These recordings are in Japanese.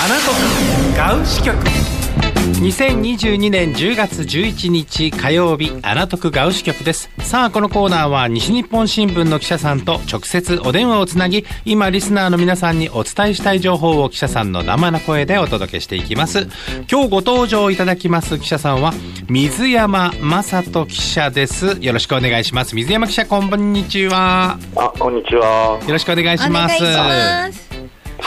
アナトガウ支局。2022年10月11日火曜日アナトクガウ支局です。さあこのコーナーは西日本新聞の記者さんと直接お電話をつなぎ今リスナーの皆さんにお伝えしたい情報を記者さんの生の声でお届けしていきます。今日ご登場いただきます記者さんは水山雅人記者です。よろしくお願いします。水山記者こんにちは。あこんにちは。よろしくお願いします。お願いします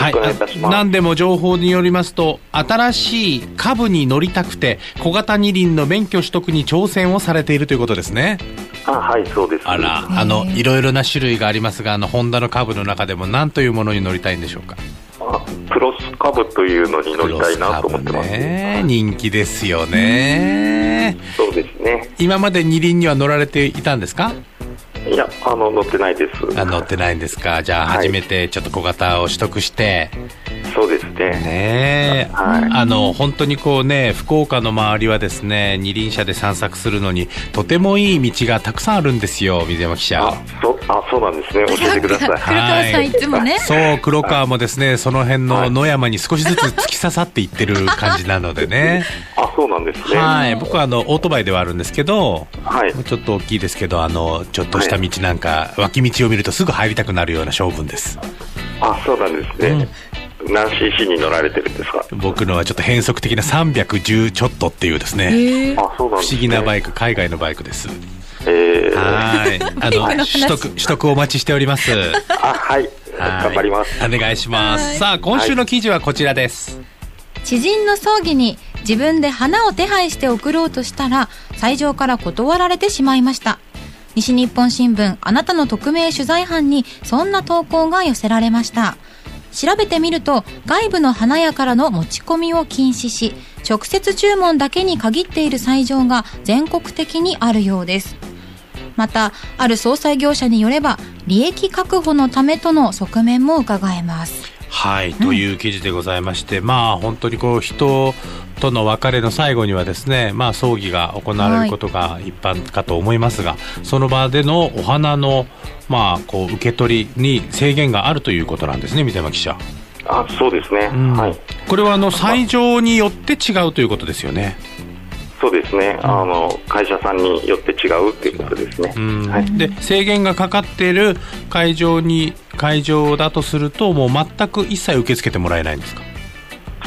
はい。何でも情報によりますと新しい株に乗りたくて小型二輪の免許取得に挑戦をされているということですね。あはいそうです。あらあのいろいろな種類がありますがあのホンダの株の中でも何というものに乗りたいんでしょうか？あクロスカブというのに乗りたいなと思ってます、ね。人気ですよね。そうですね。今まで二輪には乗られていたんですか？いやあの乗ってないです。あ乗ってないんですか。じゃあはい。初めてちょっと小型を取得して、そうですね。ねえ、はい。あの本当にこうね福岡の周りはですね二輪車で散策するのにとてもいい道がたくさんあるんですよ水山記者。あそうあそうなんですね。教えてください。黒川さんいつもね。そう黒川もですねその辺はい。の野山に少しずつ突き刺さっていってる感じなのでね。あそうなんですね。はい。僕はあのオートバイではあるんですけどはい。ちょっと大きいですけどあのちょっとした道なんか、脇道を見るとすぐ入りたくなるような性分です。あそうなんですね、何 cc に乗られてるんですか？僕のはちょっと変則的な310ちょっとっていうですね。えー。あそうなんです、ね、不思議なバイク海外のバイクです。えー、はい。あの、取得、取得お待ちしております。あはい。はい。頑張ります。お願いします。はい。さあ、今週の記事はこちらです。知人の葬儀に自分で花を手配して送ろうとしたら斎場から断られてしまいました。西日本新聞あなたの匿名取材班にそんな投稿が寄せられました調べてみると外部の花屋からの持ち込みを禁止し直接注文だけに限っている斎場が全国的にあるようです。またある葬祭業者によれば利益確保のためとの側面も伺えます。はい、という記事でございまして、まあ、本当にこう、人との別れの最後にはですね、まあ、葬儀が行われることが一般かと思いますが、その場でのお花の、まあ、こう、受け取りに制限があるということなんですね、水山記者。あそうですね、うん。はい。これは、あの、斎場によって違うということですよね。そうですね、あの会社さんによって違うっていうことですね、うん。はい、で制限がかかっている会場に会場だとするともう全く一切受け付けてもらえないんですか？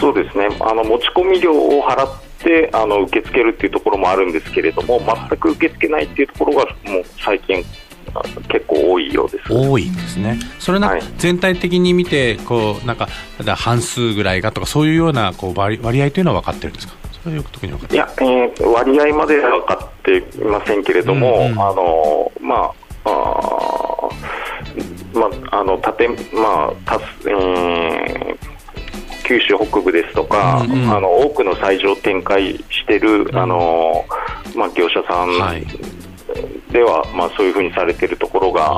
そうですね。あの持ち込み料を払ってあの受け付けるっていうところもあるんですけれども全く受け付けないっていうところがもう最近あ結構多いようです。多いんですね。それな全体的に見てこうなんかだ半数ぐらいがとかそういうようなこう割割合というのは分かってるんですか？それはよく特に分かっていや、えー割合までは分かっていませんけれども、うんうん。あのまああーまあ、あの建まあたすえー九州北部ですとか、うんうん。あの多くの斎場を展開している、あのまあ、業者さはい。んでは、まあ、そういうふうにされているところが、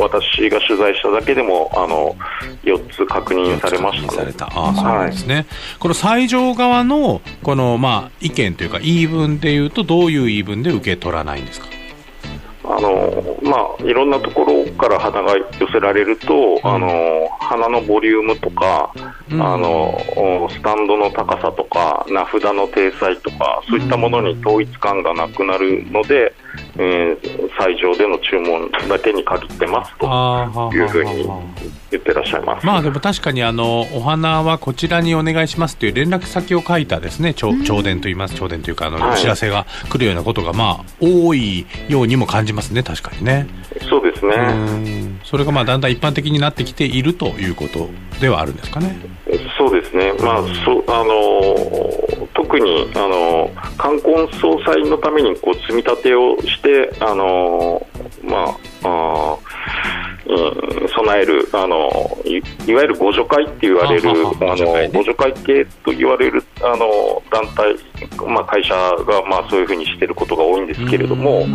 私が取材しただけでもあの4つ確認されましたね。この斎場側のこのまあ意見というか言い分でいうとどういう言い分で受け取らないんですか？あのまあ、いろんなところから花が寄せられると、あの花のボリュームとか、うんあのスタンドの高さとか名札の体裁とかそういったものに統一感がなくなるので、えー、斎場での注文だけに限ってますというふうに言ってらっしゃいます。まあでも確かにあのお花はこちらにお願いしますという連絡先を書いたですねちょ弔電といいます弔電というかあの、はいお知らせが来るようなことがまあ多いようにも感じますね確かにね。そうですね、うんそれがまあだんだん一般的になってきているということではあるんですかね。そうですね、まあそあの特にあの冠婚葬祭のためにこう積み立てをして、あのまああーうん備えるあのいいわゆる互助会って言われるあの互助会ね互助会系と言われるあの団体、まあ、会社がまあそういうふうにしていることが多いんですけれども。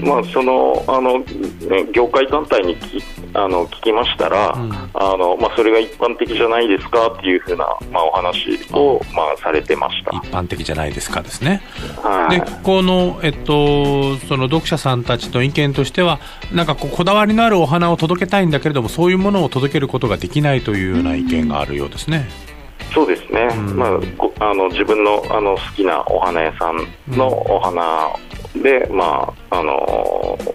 まあ、そのあのね業界団体に聞きあの聞きましたら、うんあのまあ、それが一般的じゃないですかっていうふうな、まあ、お話を、まあ、されてました。一般的じゃないですかですね。はいでこの、えっと、その読者さんたちの意見としてはなんかこだわりのあるお花を届けたいんだけれどもそういうものを届けることができないというような意見があるようですね。そうですね、うんまあ、こあの自分のあの好きなお花屋さんのお花で、まあ、あの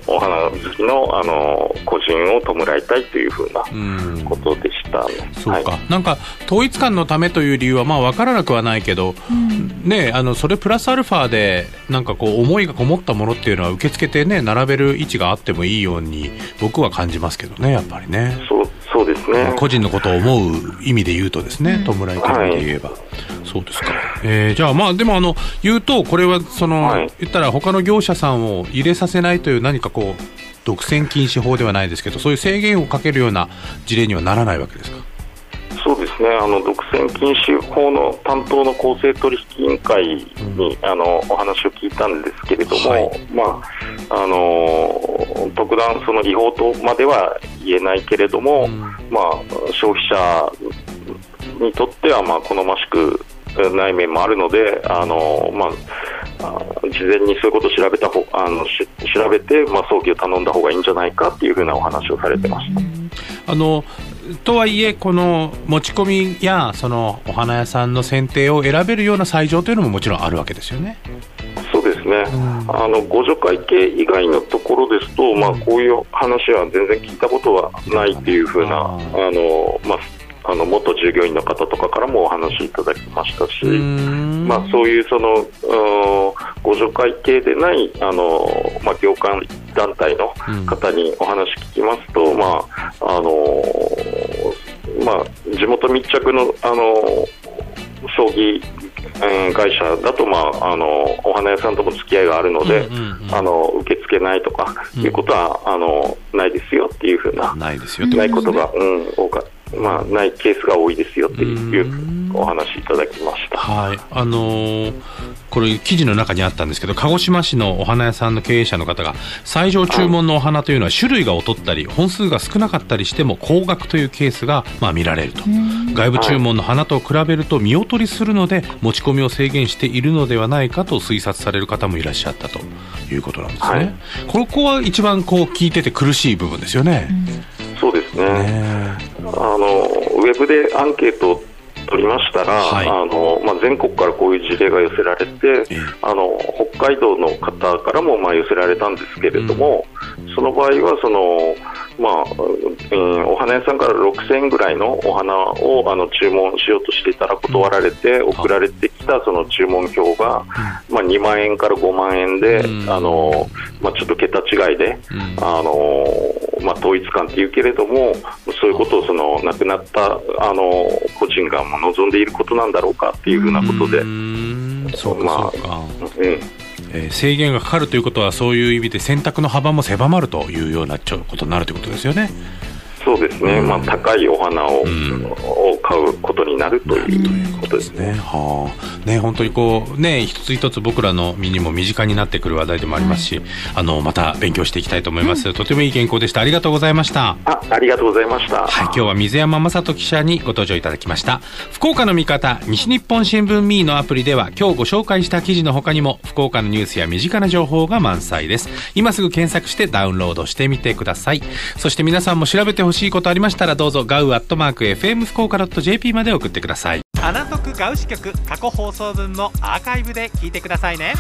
お花好きのあの個人を弔いたいというふうなうん。ことでしたね。そうか、はい。なんか統一感のためという理由はまあ分からなくはないけど、ねあのそれプラスアルファでなんかこう思いがこもったものっていうのは受け付けてね並べる位置があってもいいように僕は感じますけどねやっぱりね。そうそうですね。個人のことを思う意味で言うとですね弔いという意味で言えば、そうですか、えーじゃあまあでもあの言うとこれはその、はい。言ったら他の業者さんを入れさせないという何かこう独占禁止法ではないですけどそういう制限をかけるような事例にはならないわけですか？そうですね。あの独占禁止法の担当の公正取引委員会に、あのお話を聞いたんですけれども、はい。まああの特段その違法とまでは言えないけれども、うん。まあ、消費者にとってはまあ好ましくない面もあるので、あのまあ、あ事前にそういうことを調べた方あのし調べて、まあ、早期を頼んだ方がいいんじゃないかっていうふうなお話をされてました。あのとはいえ、この持ち込みやそのお花屋さんの選定を選べるような斎場というのももちろんあるわけですよね。そうですね、あの互助会計以外のところですと、まあ、こういう話は全然聞いたことはないっていうふうな、ああのまあ、あの元従業員の方とかからもお話いただきましたし、うん。まあ、そういうその、うん互助会系でないあの、まあ、業界団体の方にお話聞きますと、まああのまあ、地元密着のあの葬儀、うん会社だと、まあ、あのお花屋さんとも付き合いがあるので、うんうんうんあの受け付けないとかいうことは、あのないですよっていうふうな、ないですよないことが、うん多かまあ、ないケースが多いですよっていうお話いただきました。はい、あのーこれ記事の中にあったんですけど鹿児島市のお花屋さんの経営者の方が最上注文のお花というのは種類が劣ったり本数が少なかったりしても高額というケースがまあ見られると。外部注文の花と比べると見劣りするので持ち込みを制限しているのではないかと推察される方もいらっしゃったということなんですね、はい。ここは一番こう聞いてて苦しい部分ですよね、そうですね。ね。あのウェブでアンケートを取りましたら、はい。あのまあ、全国からこういう事例が寄せられてええ、あの北海道の方からもまあ寄せられたんですけれども、その場合はその、まあうんお花屋さんから6000円ぐらいのお花をあの注文しようとしていたら断られて、送られてきたその注文表が、まあ、2万円から5万円で、うん。あのまあ、ちょっと桁違いで、うん。あのまあ、統一感っていうけれども、そういうことをその亡くなったあの個人が望んでいることなんだろうかっていうふうなことで、そうええー制限がかかるということはそういう意味で選択の幅も狭まるというようなちょことになるということですよね。そうですね、うんまあ、高いお花を,、んを買うことになるということですね。ね、はあ、ね、本当にこう、ね、一つ一つ僕らの身にも身近になってくる話題でもありますし、あの、また勉強していきたいと思います。とてもいい原稿でした。ありがとうございました。あありがとうございました。はい、今日は水山雅人記者にご登場いただきました。福岡の味方、西日本新聞ミーのアプリでは今日ご紹介した記事の他にも福岡のニュースや身近な情報が満載です。今すぐ検索してダウンロードしてみてください。そして皆さんも調べてほしいことありましたらどうぞガウアットマーク FM 福岡 .jp まで送ってください。アナトクガウ支局過去放送分もアーカイブで聞いてくださいね。